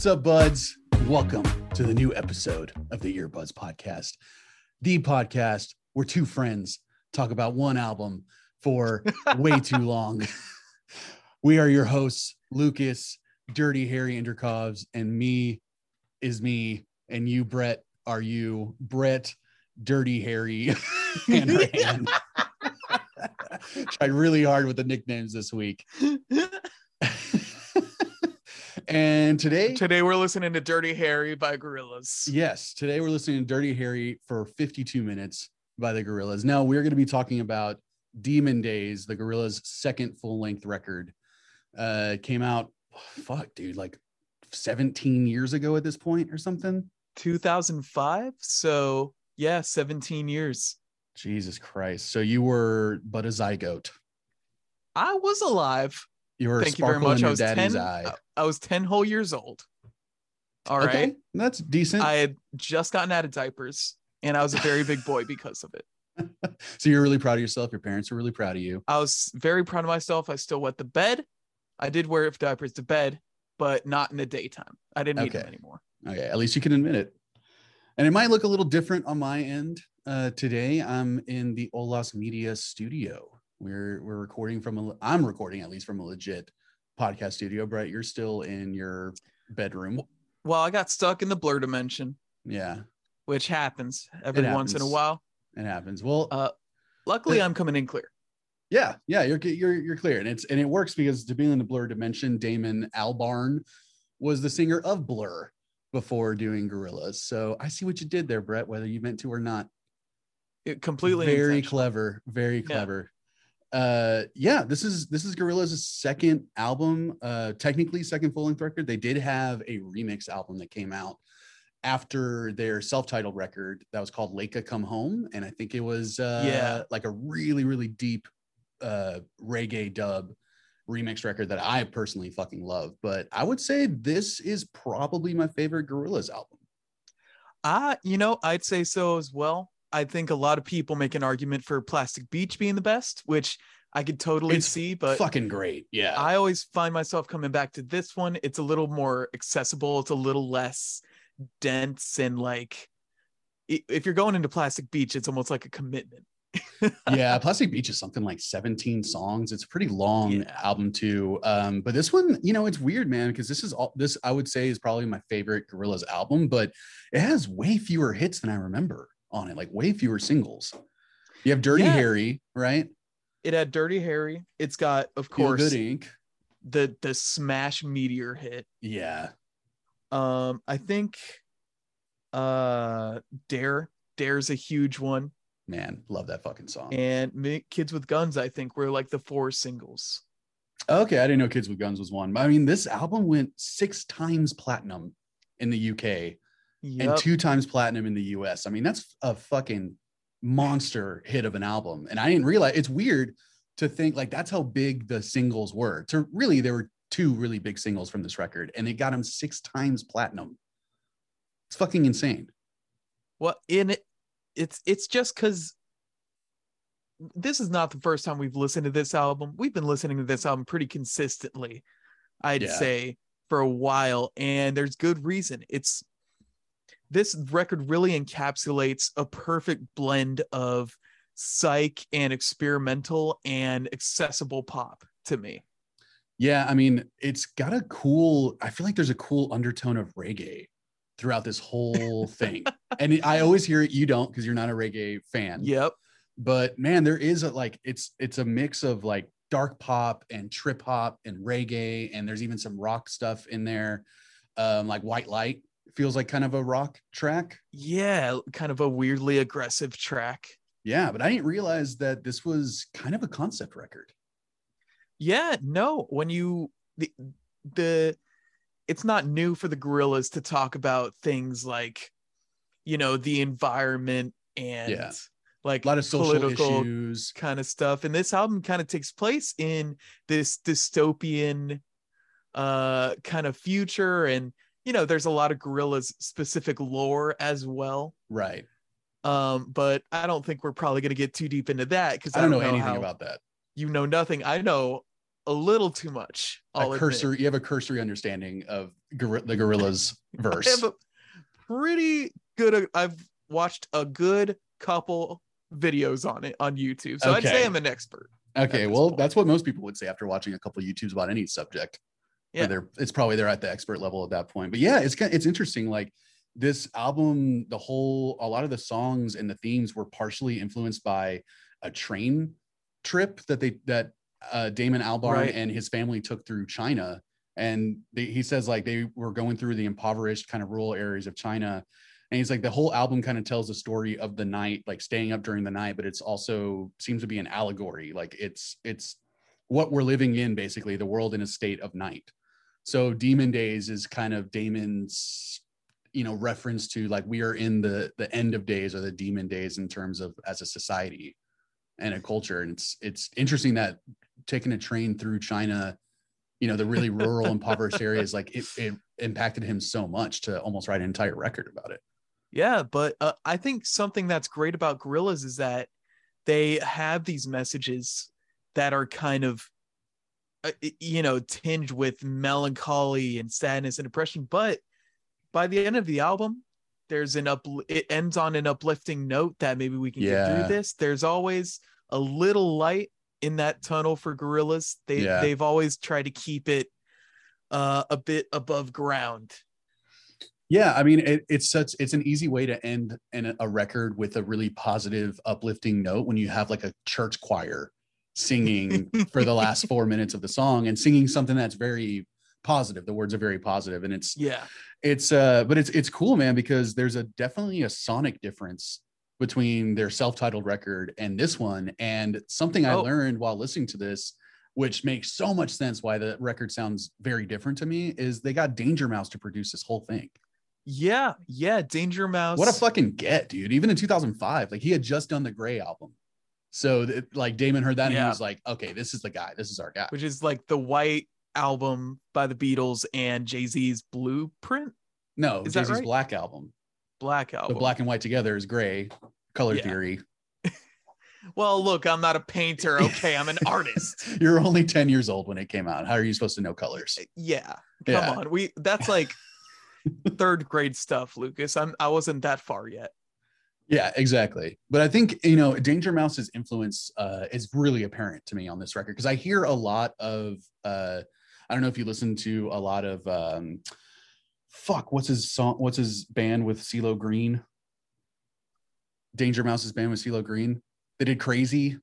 What's up, buds? Welcome to the new episode of the Earbuds Podcast, the podcast where two friends talk about one album for way too long. we are your hosts, Lucas, Dirty Harry Interkovs, and me is me, and you, Brett, are you, Brett, Dirty Harry Hanrahan. Tried really hard with the nicknames this week. And today, Today we're listening to Dirty Harry by Gorillaz. yes, today we're listening to Dirty Harry for 52 minutes by the Gorillaz. Now we're going to be talking about Demon Days, the Gorillaz' second full length record. Uh, came out, fuck, dude, like 17 years ago at this point or something. 2005. So yeah, 17 years. Jesus Christ. So you were but a zygote. I was alive. You were Thank you very much. in I was 10. eye. I was 10 whole years old. All right. okay, that's decent. I had just gotten out of diapers and I was a very big boy because of it. so you're really proud of yourself. Your parents are really proud of you. I was very proud of myself. I still wet the bed. I did wear diapers to bed, but not in the daytime. I didn't need them anymore. Okay, at least you can admit it. And it might look a little different on my end. Uh, today, I'm in the Olas Media studio. We're we're recording from a. I'm recording at least from a legit podcast studio. Brett, you're still in your bedroom. Well, I got stuck in the blur dimension, Yeah, which happens every It once in a while. it happens. Well, Uh, Luckily, I'm coming in clear. Yeah, yeah, you're you're you're clear, and it's and it works because to be in the Blur dimension, Damon Albarn was the singer of Blur before doing Gorillaz. So I see what you did there, Brett. Whether you meant to or not, It completely very clever, very clever. Uh, yeah, this is this is Gorillaz' second album, uh, technically second full length record. They did have a remix album that came out after their self-titled record that was called Laika Come Home, and I think it was uh, Yeah. like a really really deep uh reggae dub remix record that I personally fucking love. But I would say this is probably my favorite Gorillaz album. Ah, you know, I'd say so as well. I think a lot of people make an argument for Plastic Beach being the best, which I could totally It's see, but fucking great. Yeah. I always find myself coming back to this one. It's a little more accessible, it's a little less dense and like if you're going into Plastic Beach, it's almost like a commitment. yeah, Plastic Beach is something like 17 songs. It's a pretty long Yeah. album too. Um, but this one, you know, it's weird, man, because this is all this I would say is probably my favorite Gorillaz album, but it has way fewer hits than I remember on it, like way fewer singles. You have Dirty Yeah. Harry, right? It had Dirty Harry. It's got, of Feel course, Good Inc. the the smash meteor hit. Yeah. Um, I think uh Dare. Dare's a huge one. Man, love that fucking song. and Kids with Guns, I think, were like the four singles. Okay, I didn't know Kids with Guns was one. I mean, this album went six times platinum in the UK and two times platinum in the US. I mean, that's a fucking monster hit of an album. And I didn't realize it's weird to think like that's how big the singles were. To really, there were two really big singles from this record, and it got him six times platinum. It's fucking insane. Well, in it, it's it's just because this is not the first time we've listened to this album. We've been listening to this album pretty consistently, I'd Yeah. say, for a while, and there's good reason. It's this record really encapsulates a perfect blend of psych and experimental and accessible pop to me. Yeah, I mean, it's got a cool, I feel like there's a cool undertone of reggae throughout this whole thing. and I always hear it, you don't because you're not a reggae fan. Yep. but man there is a like it's it's a mix of like dark pop and trip hop and reggae and there's even some rock stuff in there um like white light feels like kind of a rock track Yeah, kind of a weirdly aggressive track. yeah but i didn't realize that this was kind of a concept record Yeah, no, when you the the it's not new for the gorillaz to talk about things like you know, the environment and Yeah. like a lot of social political issues kind of stuff. And this album kind of takes place in this dystopian uh kind of future and you know, there's a lot of gorillaz specific lore as well. right Um, but I don't think we're probably gonna get too deep into that because i don't know, anything about that you know nothing. I know a little too much. I'll a cursory, you have a cursory understanding of gor- the Gorillaz I verse. have a pretty good. I've watched a good couple videos on it on YouTube, so I'd say I'm an expert. Okay, well, point. that's what most people would say after watching a couple YouTubes about any subject. Yeah. They're it's probably they're at the expert level at that point. But yeah, it's it's interesting. Like this album, the whole a lot of the songs and the themes were partially influenced by a train trip that they that uh, Damon Albarn Right. and his family took through China. And they, he says like they were going through the impoverished kind of rural areas of China. And he's like the whole album kind of tells the story of the night, like staying up during the night, but it's also seems to be an allegory. Like it's it's what we're living in, basically, the world in a state of night. So Demon Days is kind of Damon's, you know, reference to like we are in the the end of days or the demon days in terms of as a society and a culture. And it's it's interesting that taking a train through China, you know, the really rural, impoverished areas, like it, it impacted him so much to almost write an entire record about it. Yeah, but uh, I think something that's great about Gorillaz is that they have these messages that are kind of, you know, tinged with melancholy and sadness and depression. But by the end of the album, there's an up. It ends on an uplifting note that maybe we can get through this. There's always a little light in that tunnel for Gorillaz. They Yeah. they've always tried to keep it uh, a bit above ground. Yeah, I mean, it, it's such it's an easy way to end in a record with a really positive, uplifting note when you have like a church choir singing for the last four minutes of the song and singing something that's very positive. The words are very positive, and it's Yeah. it's uh, but it's it's cool, man, because there's a definitely a sonic difference between their self-titled record and this one, and something I Oh. learned while listening to this. Which makes so much sense why the record sounds very different to me is they got Danger Mouse to produce this whole thing. Yeah, yeah, Danger Mouse. What a fucking get, dude. Even in 2005, like he had just done the Gray album. So like Damon heard that and he was like, okay, this is the guy. This is our guy. which is like the white album by the Beatles and Jay Z's Blueprint No, that Jay-Z's right? Black album. Black album. The black and white together is gray. Color Yeah. theory. Well, look, I'm not a painter. Okay, I'm an artist. You're only 10 years old when it came out. How are you supposed to know colors? Eh, yeah, come Yeah. on. We that's like third grade stuff, Lucas. I'm I wasn't that far yet. Yeah, exactly. But I think you know Danger Mouse's influence uh, is really apparent to me on this record because I hear a lot of uh, I don't know if you listen to a lot of um, fuck what's his song what's his band with CeeLo Green Danger Mouse's band with CeeLo Green they did Crazy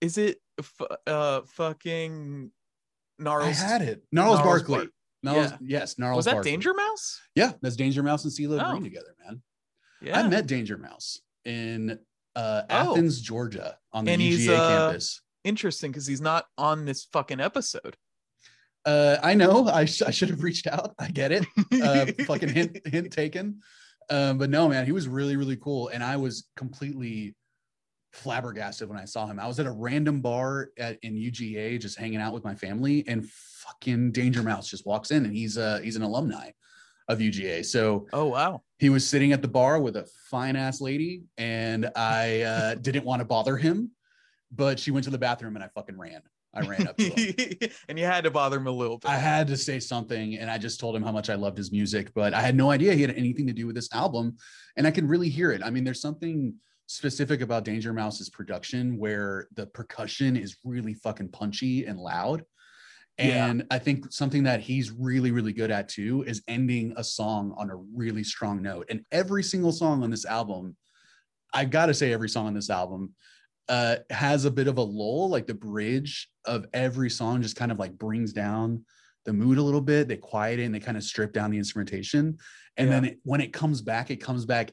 Is it f- uh fucking I Gnarls? had it Gnarls, Gnarls Barkley Gnarls, yeah. yes Gnarls Was that Barkley. Danger Mouse? yeah that's Danger Mouse and CeeLo Oh. Green together man Yeah. I met Danger Mouse in uh, Oh. Athens Georgia on the And UGA uh, campus Interesting because he's not on this fucking episode. Uh, I know. I, sh- I should have reached out. I get it. Uh, fucking hint hint taken. Um, but no, man, he was really really cool, and I was completely flabbergasted when I saw him. I was at a random bar at in UGA, just hanging out with my family, and fucking Danger Mouse just walks in, and he's uh he's an alumni of UGA. So Oh wow. He was sitting at the bar with a fine ass lady, and I uh, didn't want to bother him, but she went to the bathroom, and I fucking ran. I ran up to him. and you had to bother him a little bit. I had to say something and I just told him how much I loved his music, but I had no idea he had anything to do with this album. And I could really hear it. I mean, there's something specific about Danger Mouse's production where the percussion is really fucking punchy and loud. Yeah. And I think something that he's really, really good at too is ending a song on a really strong note. And every single song on this album, I've gotta say, every song on this album uh, has a bit of a lull, like the bridge of every song just kind of like brings down the mood a little bit. They quiet it and they kind of strip down the instrumentation. And then it, when it comes back, it comes back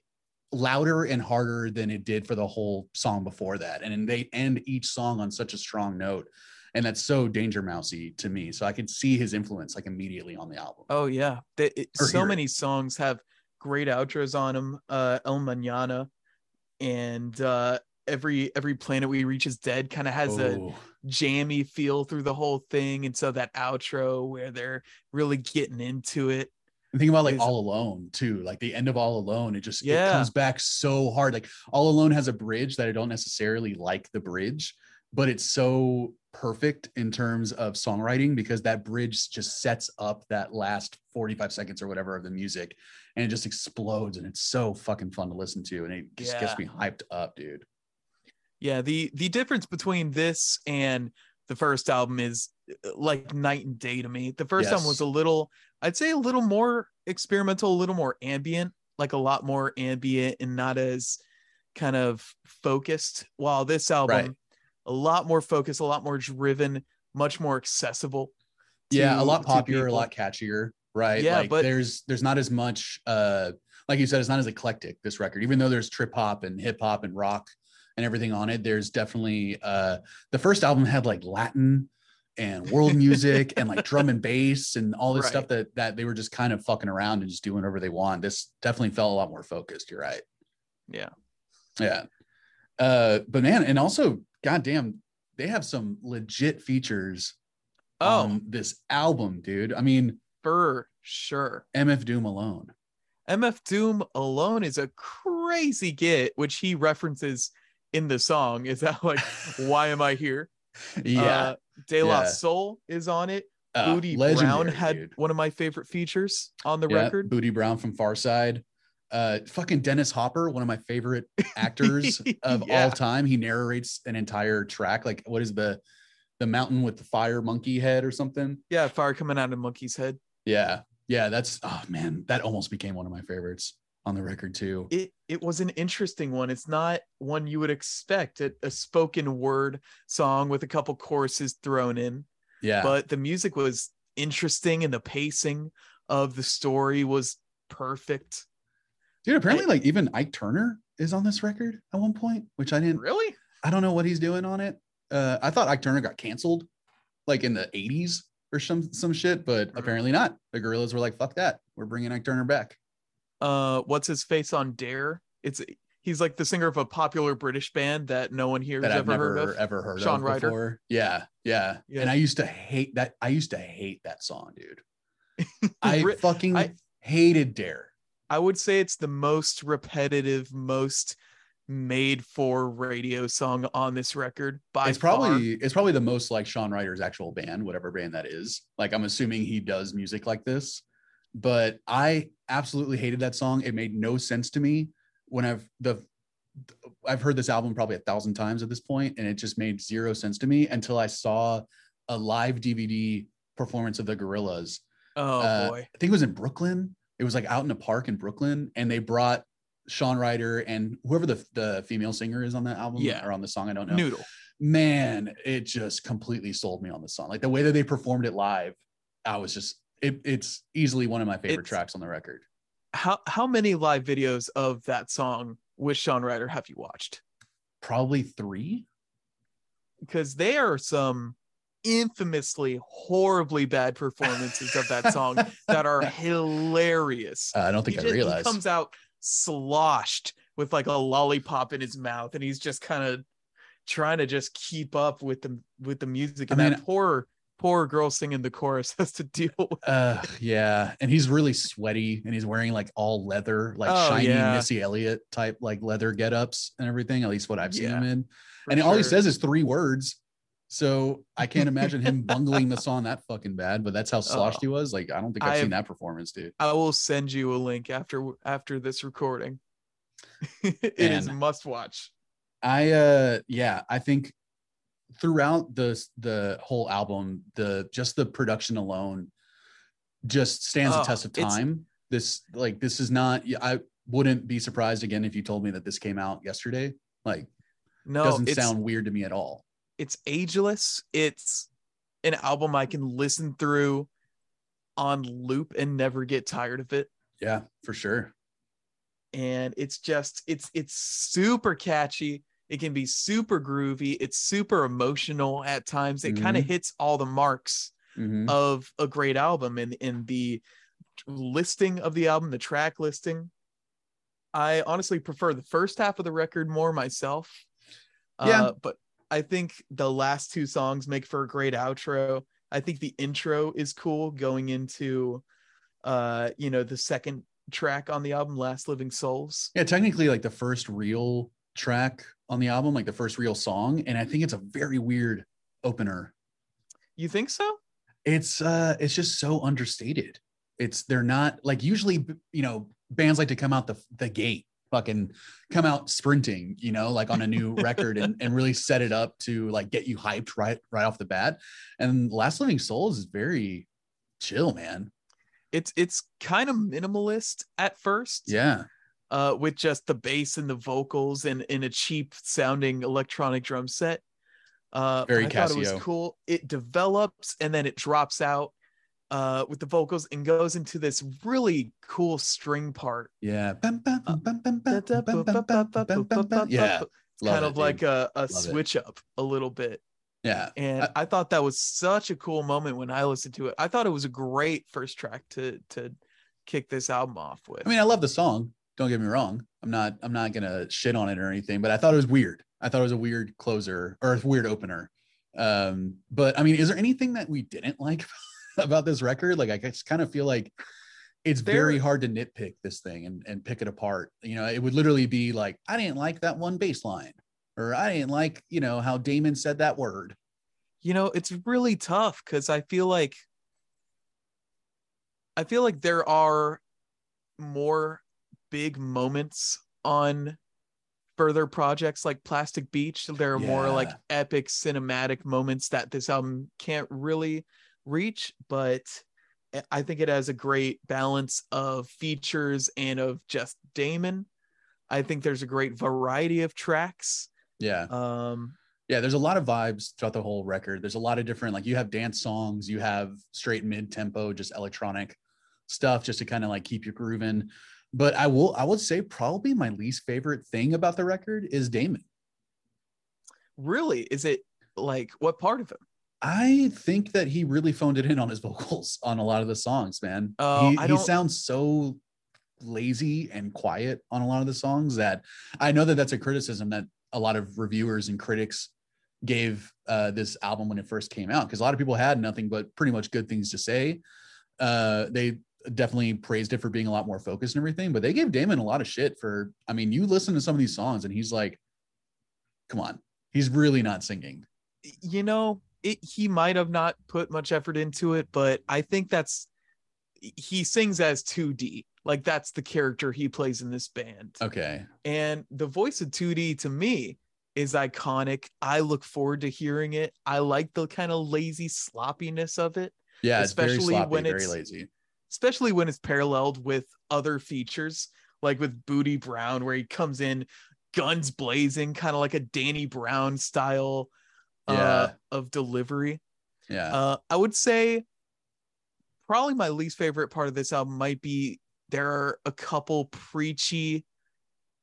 louder and harder than it did for the whole song before that. And then they end each song on such a strong note. And that's so Danger Mousy to me. So I could see his influence like immediately on the album. Oh yeah, They- it- so it. many songs have great outros on them. Uh, El Mañana, and uh, every every planet we reach is dead kind of has a Oh, jammy feel through the whole thing, and so that outro where they're really getting into it. And think about like All Alone too. Like the end of All Alone, it just it comes back so hard. Like All Alone has a bridge that I don't necessarily like the bridge, but it's so perfect in terms of songwriting because that bridge just sets up that last 45 seconds or whatever of the music and it just explodes and it's so fucking fun to listen to and it just gets me hyped up, dude. Yeah, the the difference between this and the first album is uh, like night and day to me. The first album was a little, I'd say a little more experimental, a little more ambient, like a lot more ambient and not as kind of focused. While this album, Right. A lot more focused, a lot more driven, much more accessible. yeah, a lot to popular, a lot catchier, right? Yeah, like but- there's there's not as much uh like you said, it's not as eclectic, this record, even though there's trip hop and hip hop and rock and everything on it. There's definitely uh the first album had like Latin and world music and like drum and bass and all this stuff that that they were just kind of fucking around and just doing whatever they want. This definitely felt a lot more focused. You're right. Yeah. Yeah. Uh, but man, and also, goddamn, they have some legit features Oh, on this album, dude. I mean, for sure. MF Doom alone. MF Doom alone is a crazy get, which he references in the song. Is that like, why am I here? Yeah. Uh, De La Yeah. Soul is on it. Uh, Booty Brown had dude. one of my favorite features on the Yeah, record. Booty Brown from Pharcyde. Uh, fucking Dennis Hopper, one of my favorite actors of Yeah. all time. He narrates an entire track. Like, what is the the mountain with the fire monkey head or something? Yeah, fire coming out of Monkey's head. Yeah, yeah. That's oh man, that almost became one of my favorites on the record too. It it was an interesting one. It's not one you would expect a, a spoken word song with a couple choruses thrown in. Yeah, but the music was interesting and the pacing of the story was perfect. Dude. Apparently, like even Ike Turner is on this record at one point, which I didn't. Really? I don't know what he's doing on it. Uh, I thought Ike Turner got canceled, like in the '80s or some some shit, but Mhm. apparently not. The Gorillaz were like, "Fuck that, we're bringing Ike Turner back." Uh, what's his face on Dare? It's he's like the singer of a popular British band that no one here has ever never heard of. ever heard Shaun of Ryder. before. Yeah, yeah, Yeah. And I used to hate that. I used to hate that song, dude. I fucking I- hated Dare. I would say it's the most repetitive, most made for radio song on this record. By it's probably it's probably the most like Shaun Ryder's actual band, whatever band that is. Like I'm assuming he does music like this, but I absolutely hated that song. It made no sense to me when I've the I've heard this album probably a thousand times at this point, and it just made zero sense to me until I saw a live DVD performance of the Gorillaz. Oh Uh, boy. I think it was in Brooklyn. It was like out in a park in Brooklyn, and they brought Shaun Ryder and whoever the the female singer is on that album Yeah. or on the song. I don't know Noodle. man, it just completely sold me on the song. Like the way that they performed it live, I was just it, it's easily one of my favorite It's- tracks on the record. How how many live videos of that song with Shaun Ryder have you watched? Probably three. because they are some infamously horribly bad performances of that song that are hilarious. Uh, I don't think he, I just- he comes out sloshed with like a lollipop in his mouth, and he's just kind of trying to just keep up with the with the music. I And mean- that poor poor girl singing the chorus has to deal with. uh, yeah, and he's really sweaty, and he's wearing like all leather, like Oh, shiny yeah. Missy Elliott type, like leather get-ups and everything. At least what I've seen Yeah, him in. And all he says is three words. So I can't imagine him bungling the song that fucking bad. But that's how sloshed Oh. he was. Like I don't think I've, I seen that performance, dude. I will send you a link after after this recording. it is Man. must watch. I uh yeah, I think throughout the the whole album, the just the production alone just stands Oh, the test of time. This like this is not I wouldn't be surprised again if you told me that this came out yesterday. Like No, doesn't sound weird to me at all. It's ageless. It's an album I can listen through on loop and never get tired of it. Yeah, for sure. And it's just it's it's super catchy. It can be super groovy. It's super emotional at times. It kind of hits all the marks Mhm. of a great album and in the listing of the album, the track listing. I honestly prefer the first half of the record more myself. Yeah. Uh, but I think the last two songs make for a great outro. I think the intro is cool going into uh, you know, the second track on the album, Last Living Souls. Yeah, technically like the first real track on the album, like the first real song. And I think it's a very weird opener. You think so? It's uh it's just so understated. It's they're not like usually you know bands like to come out the the gate fucking come out sprinting, you know, like on a new record and, and really set it up to like get you hyped right right off the bat. And Last Living Souls is very chill, man. It's it's kind of minimalist at first. Yeah. Uh, with just the bass and the vocals and in a cheap sounding electronic drum set. Uh, Very I thought it was cool. It develops and then it drops out uh, with the vocals and goes into this really cool string part. Yeah. Yeah. Kind of like a, a switch up a little bit. Yeah. And I, I, thought that was such a cool moment when I listened to it. I thought it was a great first track to to kick this album off with. I mean, I love the song. Don't get me wrong. I'm not I'm not gonna shit on it or anything, but I thought it was weird. I thought it was a weird closer or a weird opener. Um, but I mean, is there anything that we didn't like about this record? Like I just kind of feel like it's very hard to nitpick this thing and, and pick it apart. You know, it would literally be like, I didn't like that one bass line, or I didn't like, you know, how Damon said that word. you know it's really tough because i feel like i feel like there are more big moments on further projects like plastic beach there are more like epic cinematic moments that this album can't really reach but I- think it has a great balance of features and of just damon. I think there's a great variety of tracks. Yeah. um yeah there's a lot of vibes throughout the whole record. There's a lot of different like you have dance songs you have straight mid tempo just electronic stuff just to kind of like keep you grooving. But i will i would say probably my least favorite thing about the record is damon. Really? Is it like what part of him i think that he really phoned it in on his vocals on a lot of the songs man. Oh, he, he sounds so lazy and quiet on a lot of the songs that i know that that's a criticism that a lot of reviewers and critics gave uh, this album when it first came out because a lot of people had nothing but pretty much good things to say. Uh, they definitely praised it for being a lot more focused and everything but they gave damon a lot of shit for i mean you listen to some of these songs and he's like come on. He's really not singing. You know it, he might have not put much effort into it but i think that's he sings as 2d like that's the character he plays in this band. Okay. And the voice of 2d to me is iconic. I look forward to hearing it. I like the kind of lazy sloppiness of it yeah it's Especially sloppy when very it's- lazy. especially when it's paralleled with other features like with booty brown where he comes in guns blazing kind of like a danny brown style uh, Yeah. of delivery yeah uh, I would say probably my least favorite part of this album might be there are a couple preachy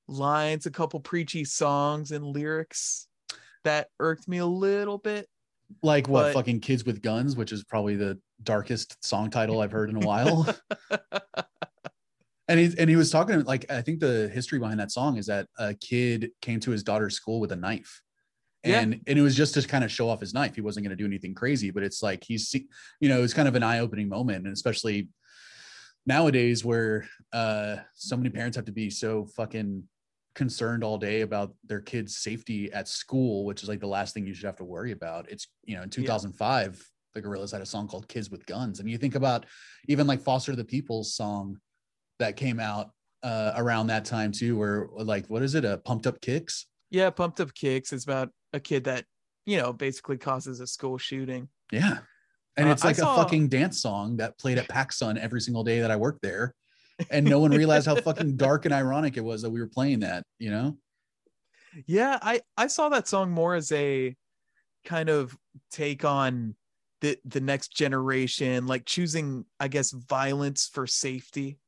lines, a couple preachy songs and lyrics that irked me a little bit. like what but- fucking kids with guns which is probably the darkest song title i've heard in a while and he and he was talking like i think the history behind that song is that a kid came to his daughter's school with a knife Yeah. and and it was just to kind of show off his knife. He wasn't going to do anything crazy but it's like he's you know it's kind of an eye-opening moment and especially nowadays where uh so many parents have to be so fucking concerned all day about their kids safety at school which is like the last thing you should have to worry about. It's you know in 2005 the gorillaz had a song called kids with guns and you think about even like foster the people's song that came out uh around that time too where like what is it? A pumped up kicks? Yeah, Pumped Up Kicks. Is about a kid that, you know, basically causes a school shooting. yeah and Uh, it's like saw- a fucking dance song that played at PacSun every single day that I worked there. And no one realized how fucking dark and ironic it was that we were playing that, you know? Yeah, I I saw that song more as a kind of take on the the next generation, like choosing, I guess, violence for safety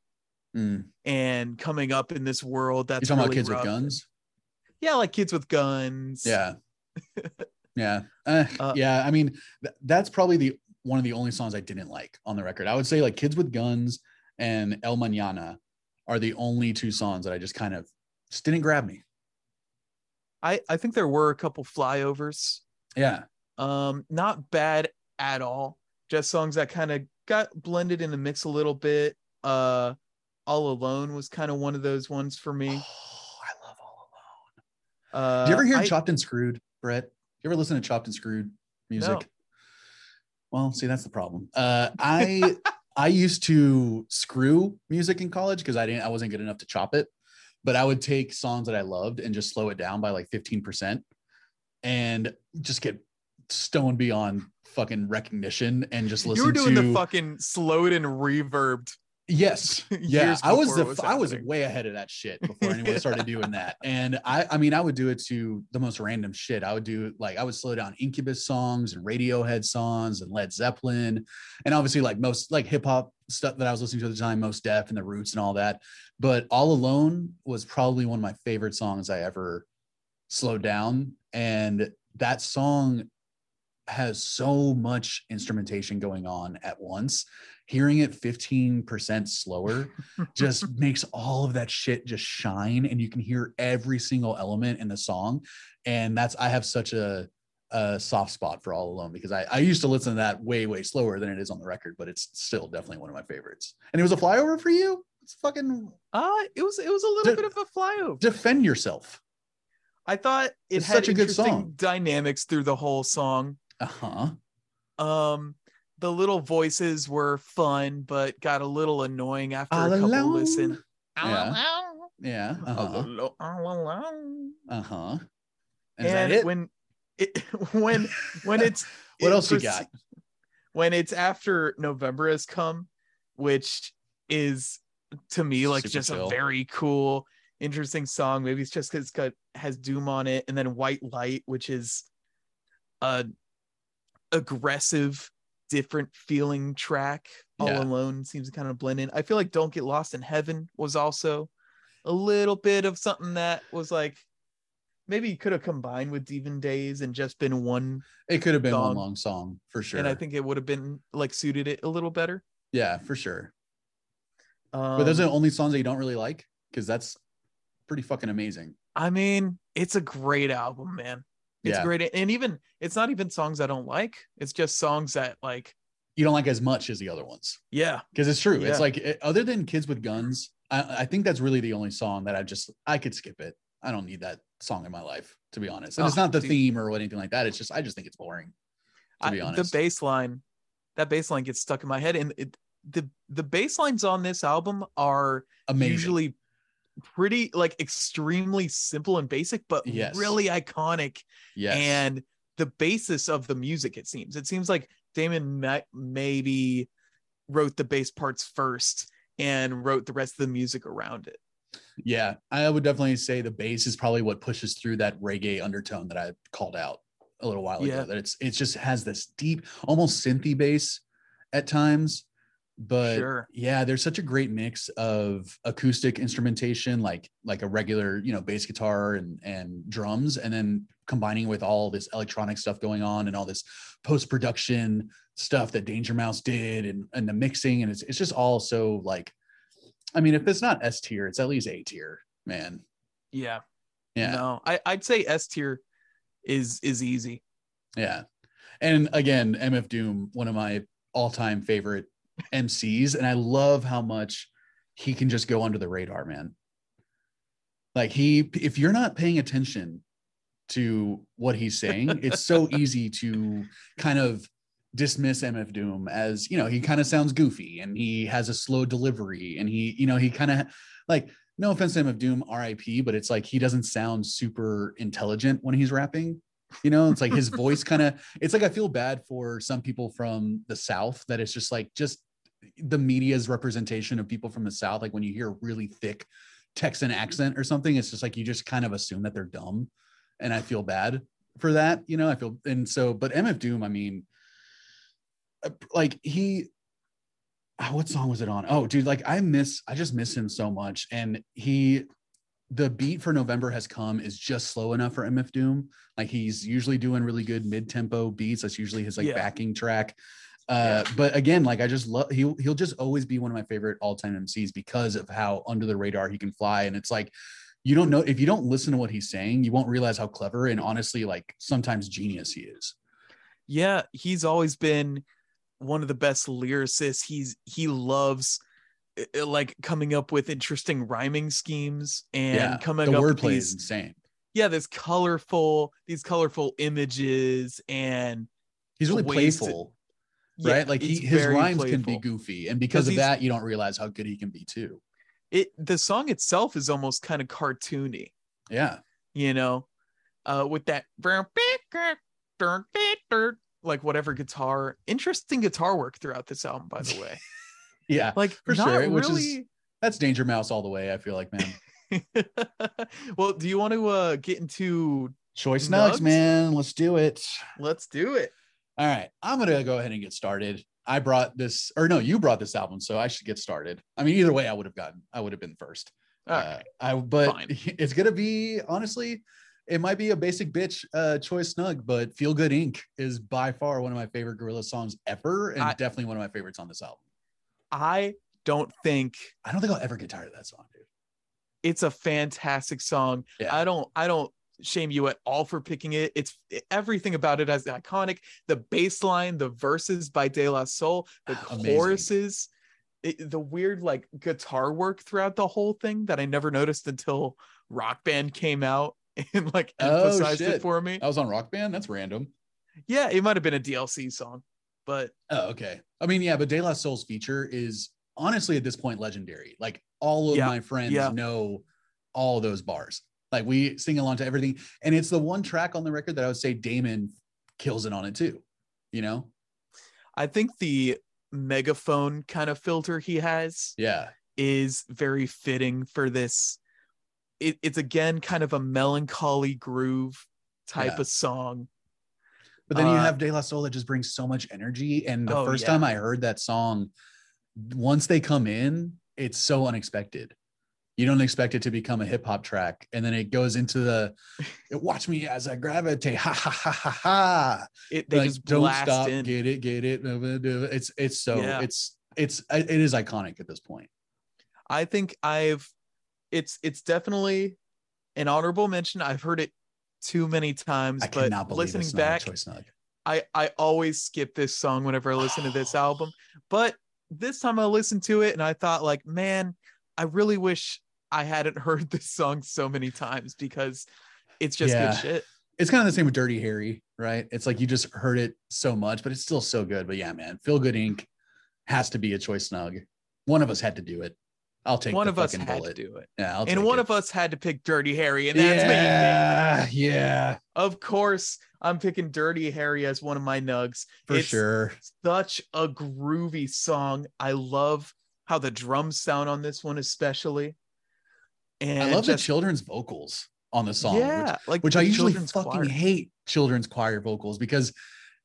Mm. and coming up in this world that's You're talking really about kids with guns? Yeah, like kids with guns. Yeah. Yeah. Uh, Uh, yeah. I mean, th- that's probably the one of the only songs I didn't like on the record. I would say like Kids with Guns and El Mañana are the only two songs that I just kind of just didn't grab me. I I think there were a couple flyovers. Yeah. Um, not bad at all. Just songs that kind of got blended in the mix a little bit. Uh, All Alone was kind of one of those ones for Oh, me. I love All Alone. Uh, Did you ever hear I- Chopped and Screwed, Brett? You ever listen to Chopped and Screwed? music. No. Well, see, that's the problem. Uh, I I used to screw music in college because I didn't I wasn't good enough to chop it, but I would take songs that I loved and just slow it down by like 15% and just get stoned beyond fucking recognition and just listen You were doing to the fucking slowed and reverbed. Yes. Yeah. I was the was I was way ahead of that shit before anyone started doing that. And I I mean I would do it to the most random shit. I would do like I would slow down Incubus songs and Radiohead songs and Led Zeppelin and obviously like most like hip hop stuff that I was listening to at the time, Mos Def and the Roots and all that. But All Alone was probably one of my favorite songs I ever slowed down and that song has so much instrumentation going on at once hearing it 15% slower just makes all of that shit just shine and you can hear every single element in the song and that's i have such a, a soft spot for all alone because I, I used to listen to that way way slower than it is on the record but it's still definitely one of my favorites and it was a flyover for you it's fucking Uh it was it was a little D- bit of a flyover. defend yourself I thought it It's had such a good song. dynamics through the whole song. Uh-huh Um, the little voices were fun, but got a little annoying after All a couple alone. listen. Yeah. yeah uh-huh all alone. uh-huh is that And it when it when when it's what it else you got when it's after November has come, which is to me like Super just chill. a very cool, interesting song. Maybe it's just because it's got has Doom on it, and then White Light, which is a aggressive, different feeling track. All Yeah. alone seems to kind of blend in. I feel like Don't Get Lost in Heaven was also a little bit of something that was like maybe you could have combined with Demon Days and just been one it could have been one long song for sure and I think it would have been like suited it a little better. yeah for sure Um, But those are the only songs that you don't really like because that's pretty fucking amazing. I mean, it's a great album, man. It's Yeah. great, and even it's not even songs I don't like. It's just songs that like, You don't like as much as the other ones yeah, because it's true. Yeah. It's like it- other than Kids with Guns, I, I think that's really the only song that I just I could skip it. I don't need that song in my life to be honest. And it's Oh, not the dude. theme or anything like that. It's just I just think it's boring. To I- be honest, the bass line, that bass line gets stuck in my head, and it, the the bass lines on this album are amazing. usually pretty like extremely simple and basic, but Yes. really iconic yes, and the basis of the music it seems it seems like damon ma- maybe wrote the bass parts first and wrote the rest of the music around it yeah, I would definitely say the bass is probably what pushes through that reggae undertone that I called out a little while Yeah. ago. That it's it just has this deep, almost synthy bass at times, but Sure. yeah, there's such a great mix of acoustic instrumentation, like like a regular you know bass guitar and and drums, and then combining with all this electronic stuff going on and all this post production stuff that Danger Mouse did and and the mixing, and it's it's just all so like. I mean, if it's not S tier, it's at least A tier, man. yeah Yeah. no I, i'd say s tier is is easy Yeah. And again, MF Doom, one of my all-time favorite MCs. And I love how much he can just go under the radar, man. Like he, if you're not paying attention to what he's saying, it's so easy to kind of dismiss MF Doom as, you know, he kind of sounds goofy and he has a slow delivery and he, you know, he kind of like, no offense to MF Doom, RIP, but it's like he doesn't sound super intelligent when he's rapping. You know, it's like his voice kind of, it's like I feel bad for some people from the South that it's just like, just the media's representation of people from the South. Like when you hear a really thick Texan accent or something, it's just like you just kind of assume that they're dumb. And I feel bad for that. You know, I feel, and so, but MF Doom, I mean, uh, like he, ah, what song was it on? Oh, dude, like I miss, I just miss him so much. And he, the beat for November has come is just slow enough for MF Doom. Like he's usually doing really good mid-tempo beats. That's usually his like Yeah. backing track. Uh, but again, like I just love he'll he'll just always be one of my favorite all-time MCs because of how under the radar he can fly. And it's like you don't know if you don't listen to what he's saying, you won't realize how clever and honestly like sometimes genius he is. yeah he's always been one of the best lyricists he's he loves like coming up with interesting rhyming schemes and yeah, coming the up with wordplay is insane. yeah this colorful these colorful images and He's really ways to- playful, Yeah, right? Like he, his rhymes can be goofy, and because of that, you don't realize how good he can be too. It the song itself is almost kind of cartoony, Yeah, you know, uh, with that like whatever guitar. Interesting guitar work throughout this album, by the way. Yeah, Like For sure, which is- that's Danger Mouse all the way. I feel like, man. well, do you want to uh get into? Choice Nugs? nugs, man. Let's do it. Let's do it. All right, I'm gonna go ahead and get started. I brought this, or no, you brought this album, so I should get started. I mean, either way, I would have gotten, I would have been first. All Uh, right. I but fine. it's gonna be honestly, it might be a basic bitch uh choice snug, but Feel Good Inc. is by far one of my favorite Gorilla songs ever, and I- definitely one of my favorites on this album. I don't think I don't think I'll ever get tired of that song, dude. it's a fantastic song. Yeah. I don't I don't shame you at all for picking it. It's everything about it as iconic. The bass line, the verses by De La Soul, the choruses, it- the weird like guitar work throughout the whole thing that I never noticed until Rock Band came out and like Oh, emphasized it for me. I was on Rock Band. That's random. Yeah, it might have been a DLC song, but Oh, okay. I mean, yeah, but De La Soul's feature is honestly at this point legendary. Like all of Yeah, my friends yeah. know all those bars. Like we sing along to everything. And it's the one track on the record that I would say Damon kills it on it too. You know? I think the megaphone kind of filter he has Yeah. is very fitting for this. It, it's again kind of a melancholy groove type Yeah. of song. But then you Uh, have De La Soul that just brings so much energy. And the Oh, first yeah. time I heard that song, once they come in, it's so unexpected. You don't expect it to become a hip hop track. And then it goes into the watch me as I gravitate. Ha ha ha ha ha. It they like, just don't blast stop, in. get it, get it. It's it's so Yeah. it's it's it is iconic at this point. I think I've it's it's definitely an honorable mention. I've heard it too many times, I but cannot believe listening it's back, not a choice nug. I I always skip this song whenever I listen to this album. But this time I listened to it and I thought like, man, I really wish I hadn't heard this song so many times because it's just Yeah. good shit. It's kind of the same with Dirty Harry, right? It's like you just heard it so much, but it's still so good. But yeah, man, Feel Good Inc. has to be a choice snug. One of us had to do it. I'll take One of us had bullet. to do it. Yeah, I'll and one it. of us had to pick Dirty Harry, and that's me. yeah, yeah, Of course, I'm picking Dirty Harry as one of my nugs. for It's sure. Such a groovy song. I love how the drums sound on this one, especially. And I love just, the children's vocals on the song. which- Yeah, like which I usually fucking choir. hate children's choir vocals because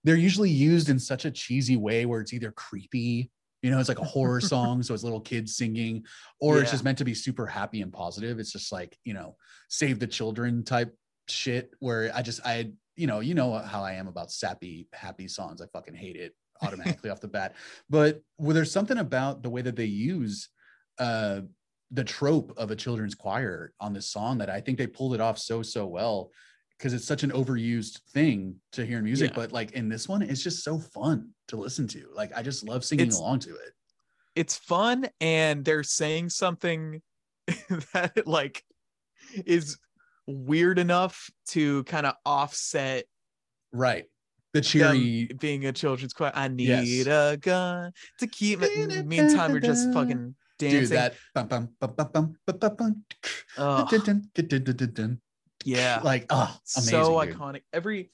they're usually used in such a cheesy way where it's either creepy, you know, it's like a horror song, so it's little kids singing, or it's just meant to be super happy and positive. It's just like, you know, save the children type shit where I just, I, you know, you know how I am about sappy, happy songs. I fucking hate it automatically off the bat. But well, there's something about the way that they use uh the trope of a children's choir on this song that I think they pulled it off so so well because it's such an overused thing to hear in music. Yeah. But like in this one, it's just so fun to listen to. Like I just love singing it's, along to it. It's fun, and they're saying something that like is weird enough to kind of offset right the cheery being a children's choir. I need yes. a gun to keep it. Meantime, we're just fucking dancing. Dude, that bum, bum, bum, bum, bum, bum, bum. Oh. Yeah. like oh so dude. iconic. Every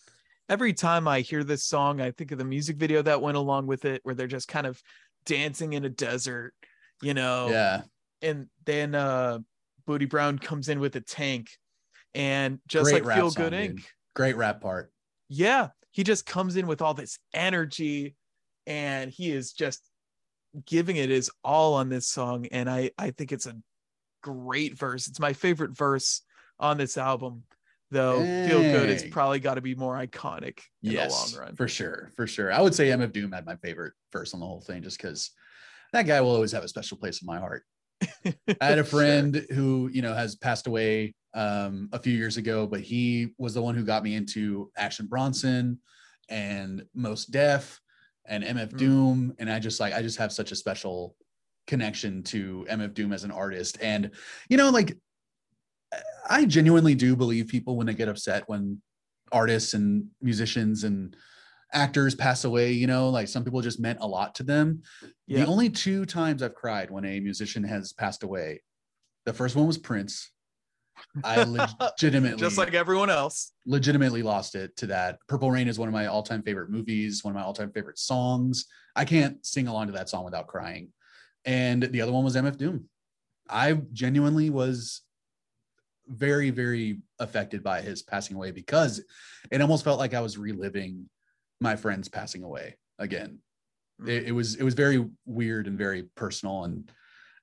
every time I hear this song, I think of the music video that went along with it, where they're just kind of dancing in a desert, you know. yeah And then uh Booty Brown comes in with a tank, and just Great like Feel song, Good dude. Inc. great rap part Yeah, he just comes in with all this energy, and he is just giving it his all on this song. And I I think it's a great verse. It's my favorite verse on this album. Though Feel Good Dang. probably got to be more iconic in yes the long run. for sure for sure I would say MF Doom had my favorite verse on the whole thing just because that guy will always have a special place in my heart I had a Sure. friend who, you know, has passed away um, a few years ago, but he was the one who got me into Action Bronson and Mos Def and MF Mm. Doom. And I just like, I just have such a special connection to MF Doom as an artist. And, you know, like, I genuinely do believe people when they get upset when artists and musicians and actors pass away, you know, like some people just meant a lot to them. Yeah. The only two times I've cried when a musician has passed away, the first one was Prince. I legitimately Just like everyone else. legitimately lost it to that. Purple Rain is one of my all-time favorite movies, one of my all-time favorite songs. I can't sing along to that song without crying. And the other one was MF Doom. I genuinely was very, very affected by his passing away because it almost felt like I was reliving my friends passing away again. It, it was it was very weird and very personal, and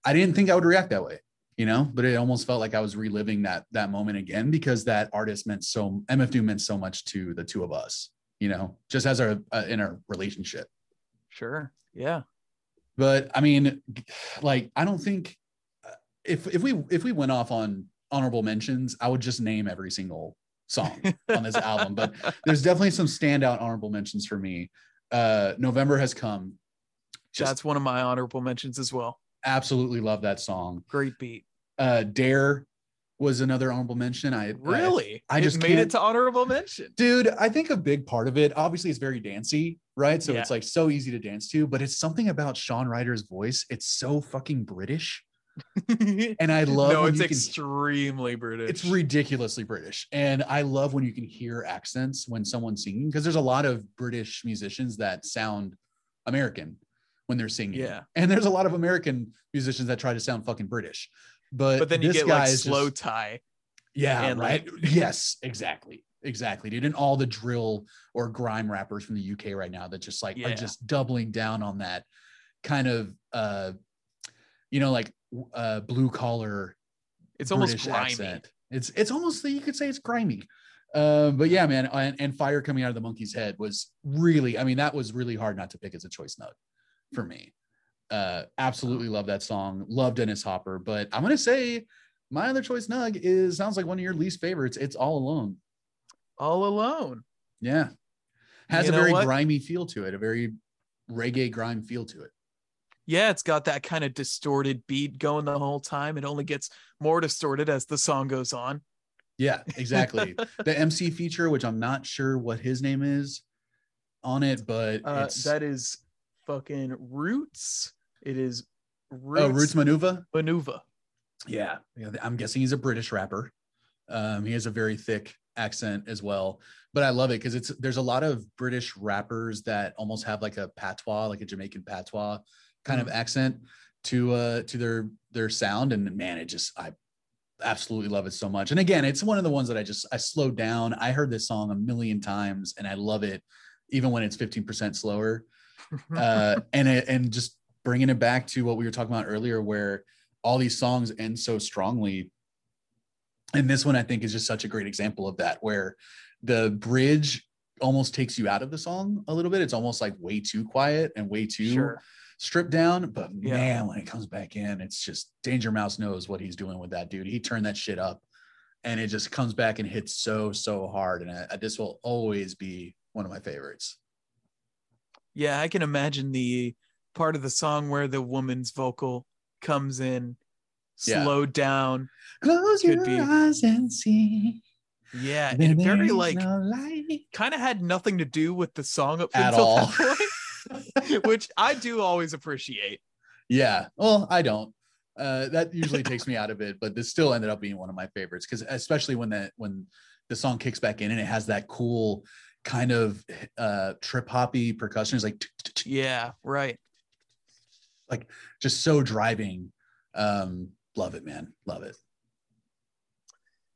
I didn't think I would react that way, you know. But it almost felt like I was reliving that that moment again because that artist meant so MF Doom meant so much to the two of us, you know, just as our uh, in our relationship. Sure. Yeah. But I mean, like I don't think uh, if if we if we went off on honorable mentions, I would just name every single song on this album. But there's definitely some standout honorable mentions for me. Uh, November has come. Just That's one of my honorable mentions as well. absolutely love that song. Great beat. Uh, Dare was another honorable mention. I I- Really? I It just made it to honorable mention. dude, I think a big part of it, obviously, it's very dancey, right? So Yeah. it's like so easy to dance to, but it's something about Shaun Ryder's voice. It's so fucking British, and I love. no, it's can- extremely British. it's ridiculously British. And I love when you can hear accents when someone's singing because there's a lot of British musicians that sound American when they're singing. Yeah. And there's a lot of American musicians that try to sound fucking British. But, but then you get like slow just- tie. yeah, right. like- yes, exactly. Exactly, dude. And all the drill or grime rappers from the UK right now that just like Yeah. are just doubling down on that kind of uh you know, like uh blue collar It's almost British grimy. accent. It's it's almost you could say it's grimy. Uh, but yeah, man, and, and fire coming out of the monkey's head was really, I mean, that was really hard not to pick as a choice nug for me. Uh, absolutely love that song. Love Dennis Hopper, but I'm gonna say my other choice nug is sounds like one of your least favorites. It's all alone. All alone. Yeah, has You a very what? grimy feel to it, a very reggae grime feel to it. Yeah, it's got that kind of distorted beat going the whole time. It only gets more distorted as the song goes on. Yeah, exactly. the MC feature, which I'm not sure what his name is on it, but Uh, that is fucking Roots. It is Roots, oh, Roots Manuva. Manuva. Yeah, yeah, I'm guessing he's a British rapper. Um, he has a very thick accent as well, but I love it because it's there's a lot of British rappers that almost have like a patois, like a Jamaican patois kind of accent to uh to their their sound, and man, it just I absolutely love it so much. And again, it's one of the ones that I just I slowed down. I heard this song a million times, and I love it, even when it's 15% slower uh, and it, and just bringing it back to what we were talking about earlier, where all these songs end so strongly. And this one, I think, is just such a great example of that, where the bridge almost takes you out of the song a little bit. It's almost like way too quiet and way too sure. Stripped down. But Yeah. man, when it comes back in, it's just Danger Mouse knows what he's doing with that dude. He turned that shit up, and it just comes back and hits so so hard. And I, this will always be one of my favorites. Yeah, I can imagine the part of the song where the woman's vocal comes in Yeah. slowed down. Close Could your be. eyes and see. Yeah, and very like no kind of had nothing to do with the song up At all. which I do always appreciate. Yeah. Well, I don't. Uh, that usually takes me out of it, but this still ended up being one of my favorites because especially when that when the song kicks back in and it has that cool kind of uh trip hoppy percussion. It's like Yeah, right. Like just so driving. Um, love it, man. Love it.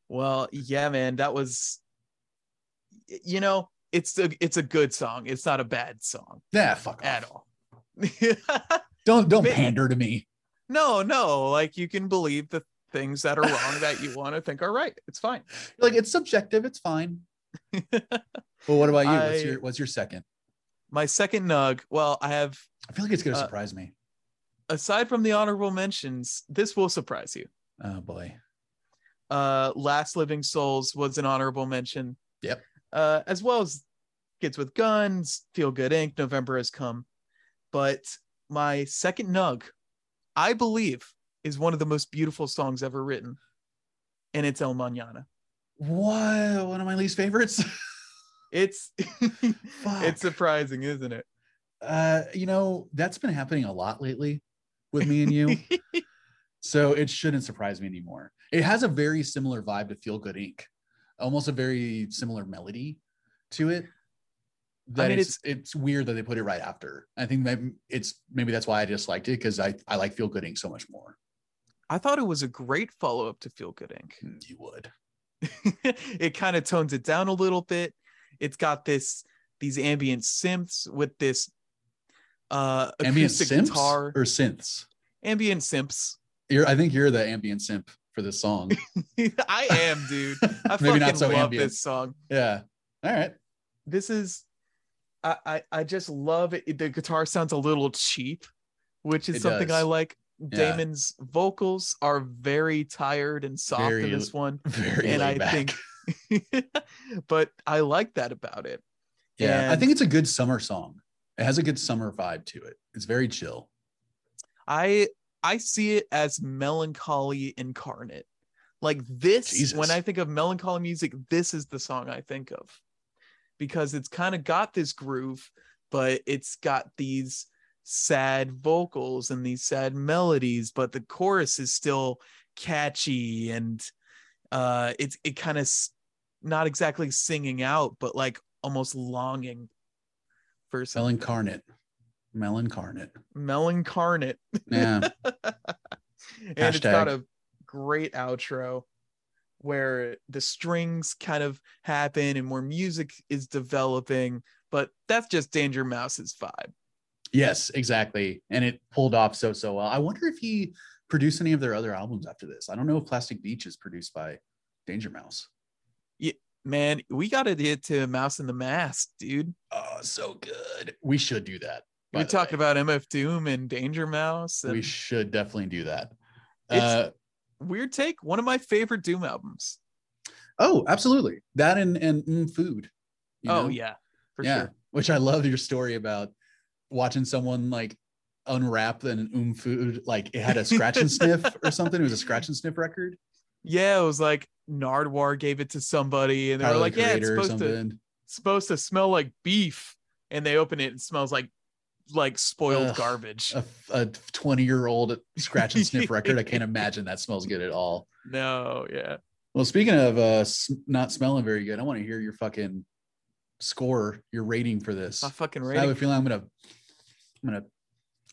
Well, yeah, man, that was you know, it's a it's a good song. It's not a bad song Yeah, fuck off. at all. Don't don't But- pander to me. no, no, like you can believe the things that are wrong that you want to think are right. It's fine. Like it's subjective. It's fine. Well, what about you? What's I- your what's your second? My second nug, well, I have I feel like it's gonna Uh, surprise me. aside from the honorable mentions, this will surprise you. Oh boy. Uh Last Living Souls was an honorable mention. Yep. Uh as well as Kids with Guns, Feel Good Inc., November has come. But my second nug, I believe, is one of the most beautiful songs ever written. And it's El Mañana. What? One of my least favorites. It's it's surprising, isn't it? Uh, you know, that's been happening a lot lately with me and you. so it shouldn't surprise me anymore. It has a very similar vibe to Feel Good Inc. Almost a very similar melody to it. That mean, it's, it's weird that they put it right after. I think maybe it's maybe that's why I just liked it because I I like Feel Good Inc. so much more. I thought it was a great follow up to Feel Good Mm, You would. It kind of tones it down a little bit. It's got this these ambient synths with this uh Ambient acoustic simps guitar. or synths. Ambient simps. You're, I think you're the ambient simp for this song. I am, dude. I Maybe fucking not so love ambient. this song. yeah. All right. This is I, I I just love it. The guitar sounds a little cheap, which is It something I does. like. Yeah. Damon's vocals are very tired and soft Very in this one. Very And I back. think but I like that about it. Yeah, I think it's a good summer song. It has a good summer vibe to it. It's very chill. I I see it as melancholy incarnate. Like this, Jesus. when I think of melancholy music, this is the song I think of. Because it's kind of got this groove, but it's got these sad vocals and these sad melodies, but the chorus is still catchy and uh it's it kind of not exactly singing out, but like almost longing for some Melancarnate. Melancarnate. melancarnate. Yeah. and it's got a great outro where the strings kind of happen and where music is developing but that's just danger mouse's vibe yes, exactly. And it pulled off so so well. I wonder if he produced any of their other albums after this. I don't know if Plastic Beach is produced by Danger Mouse. Yeah, man we gotta get to mouse and the mask dude Oh, so good. We should do that. We talked way. about mf doom and danger mouse and We should definitely do that. It's- Uh, weird take one of my favorite doom albums oh, absolutely. That and and mm, food. you oh know? yeah for yeah. sure Which I love your story about watching someone like unwrap an um food like it had a scratch and sniff or something. It was a scratch and sniff record. yeah it was like Nardwuar gave it to somebody and they Tyler were like yeah it's supposed to supposed to smell like beef and they open it and it smells like like spoiled garbage A, a 20 year old scratch and sniff record. I can't imagine that smells good at all. no yeah Well, speaking of uh not smelling very good, I want to hear your fucking score, your rating for this. my fucking I have a feeling I'm gonna I'm gonna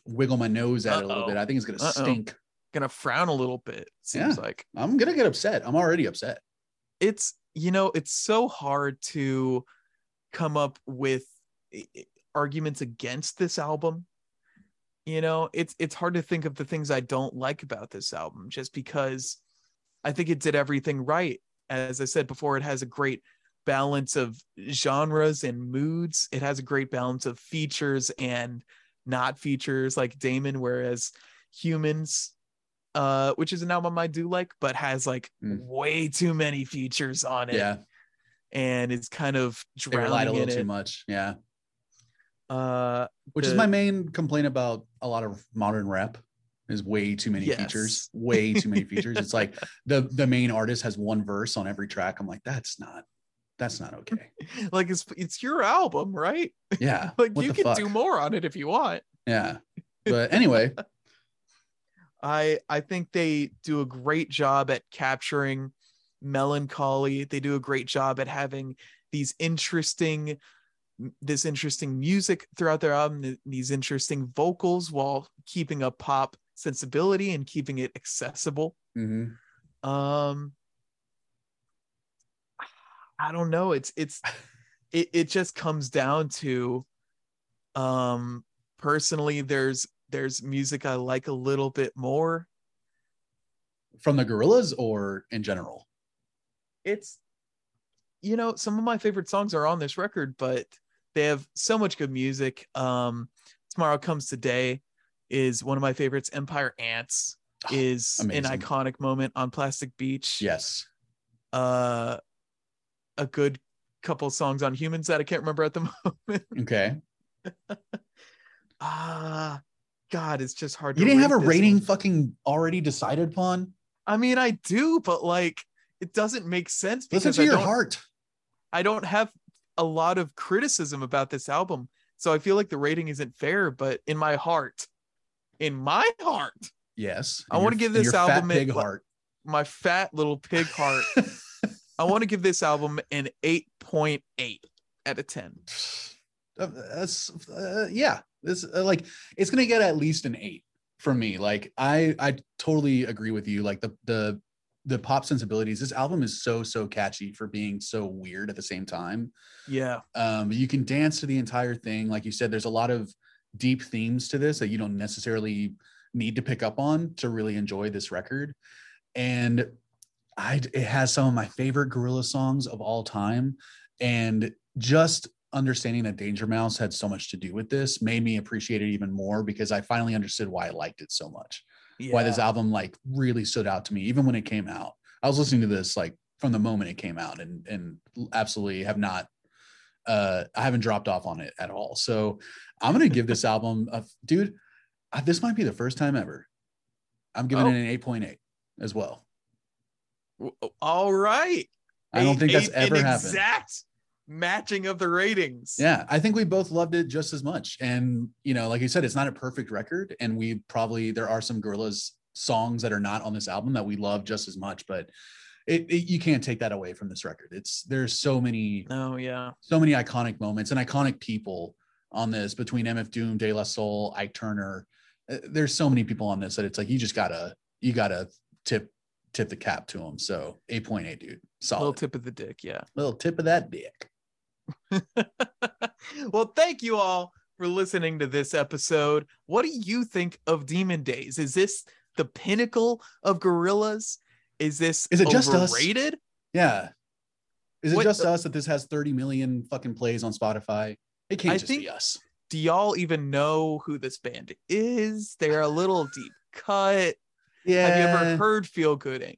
wiggle my nose at it a little bit. I think it's gonna Uh-oh. stink. gonna frown a little bit seems Yeah. like I'm gonna get upset. I'm already upset. it's you know it's so hard to come up with arguments against this album. You know it's it's hard to think of the things i don't like about this album just because i think it did everything right. As i said before it has a great balance of genres and moods. It has a great balance of features and not features like damon whereas Humanz uh which is an album i do like but has like Mm. way too many features on it. Yeah, and it's kind of they relied a drowning little too much. Yeah, uh which is my main complaint about a lot of modern rap is way too many Yes. features. Way too many features. It's like the the main artist has one verse on every track. I'm like, that's not that's not okay. like it's it's your album right Yeah, like you the can do more on it if you want Yeah, but anyway, I I think they do a great job at capturing melancholy. They do a great job at having these interesting this interesting music throughout their album, th- these interesting vocals while keeping a pop sensibility and keeping it accessible. mhm. Um I don't know. It's it's it, it just comes down to um personally there's there's music I like a little bit more from the Gorillaz or in general. it's you know some of my favorite songs are on this record but they have so much good music um tomorrow comes today is one of my favorites empire ants Oh, is an iconic moment on plastic beach Yes, uh a good couple songs on Humanz that i can't remember at the moment okay. ah god it's just hard You didn't have a rating one. fucking already decided upon. i mean i do but like it doesn't make sense Listen because to I your heart. I don't have a lot of criticism about this album. So I feel like the rating isn't fair, but in my heart, in my heart, Yes. I wanna give this fat album a- big heart. my fat little pig heart, I want to give this album an 8.8 out of 10. Uh, That's uh, yeah. This uh, like it's gonna get at least an eight from me. Like I I totally agree with you. Like the the the pop sensibilities. This album is so so catchy for being so weird at the same time. Yeah. Um, you can dance to the entire thing. Like you said, there's a lot of deep themes to this that you don't necessarily need to pick up on to really enjoy this record. And I it has some of my favorite gorillaz songs of all time. And just understanding that Danger Mouse had so much to do with this made me appreciate it even more because I finally understood why I liked it so much yeah. why this album like really stood out to me even when it came out i was listening to this like from the moment it came out and and absolutely have not uh i haven't dropped off on it at all so i'm gonna give this album a dude this might be the first time ever i'm giving Oh. it an 8.8 as well All right. i don't think that's ever happened Exact matching of the ratings. yeah i think we both loved it just as much and you know like you said it's not a perfect record and we probably there are some gorillaz songs that are not on this album that we love just as much but it, it you can't take that away from this record it's there's so many Oh yeah. so many iconic moments and iconic people on this between mf doom de la soul ike turner Uh, there's so many people on this that it's like you just gotta you gotta tip tip the cap to them so 8.8 dude solid Little tip of the dick. Yeah. little tip of that dick well, thank you all for listening to this episode. What do you think of Demon Days? Is this the pinnacle of gorillaz? Is this Is it just us? overrated? Yeah. Is it What just the- us that this has 30 million fucking plays on Spotify? It can't I just think- be us. Do y'all even know who this band is? They're a little deep cut. Yeah. Have you ever heard Feel Good Inc?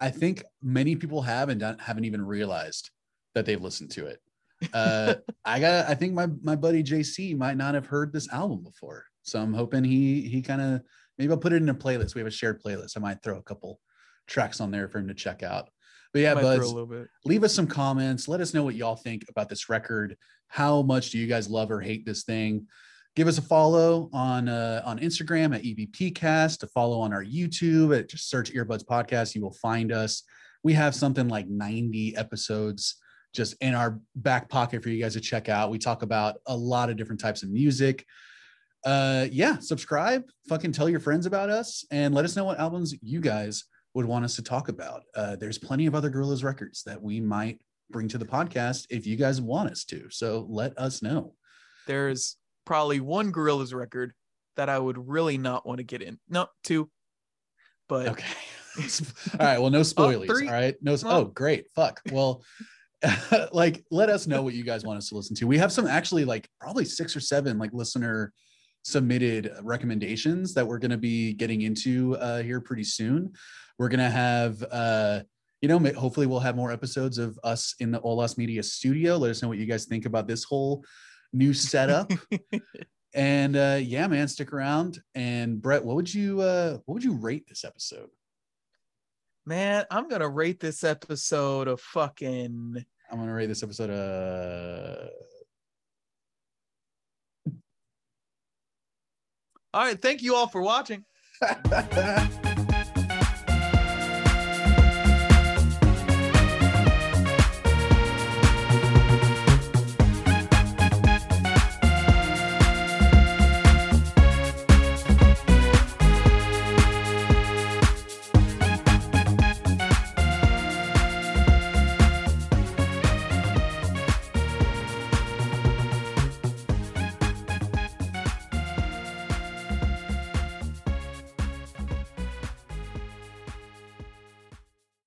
I think many people have and don't, haven't even realized that they've listened to it. Uh, I got. I think my my buddy JC might not have heard this album before, so I'm hoping he he kind of maybe I'll put it in a playlist. We have a shared playlist. I might throw a couple tracks on there for him to check out. But yeah, buds, a little bit. leave us some comments. Let us know what y'all think about this record. How much do you guys love or hate this thing? Give us a follow on uh, on Instagram at EBPcast. To follow on our YouTube at just search Earbuds Podcast. You will find us. We have something like 90 episodes just in our back pocket for you guys to check out. We talk about a lot of different types of music. Uh, yeah, subscribe. Fucking tell your friends about us and let us know what albums you guys would want us to talk about. Uh, there's plenty of other Gorillaz records that we might bring to the podcast if you guys want us to. So let us know. There's probably one Gorillaz record that I would really not want to get in. No, two. But Okay. all right. Well, no spoilers. three. all right. No. Oh, great. Fuck. Well, like, let us know what you guys want us to listen to. We have some actually like probably six or seven like listener submitted recommendations that we're going to be getting into uh, here pretty soon. We're going to have, uh, you know, hopefully we'll have more episodes of us in the Olas Media studio. Let us know what you guys think about this whole new setup. and uh, yeah, man, stick around. And Brett, what would you uh, what would you rate this episode? Man, I'm gonna rate this episode a fucking I'm gonna rate this episode. Uh, all right. Thank you all for watching.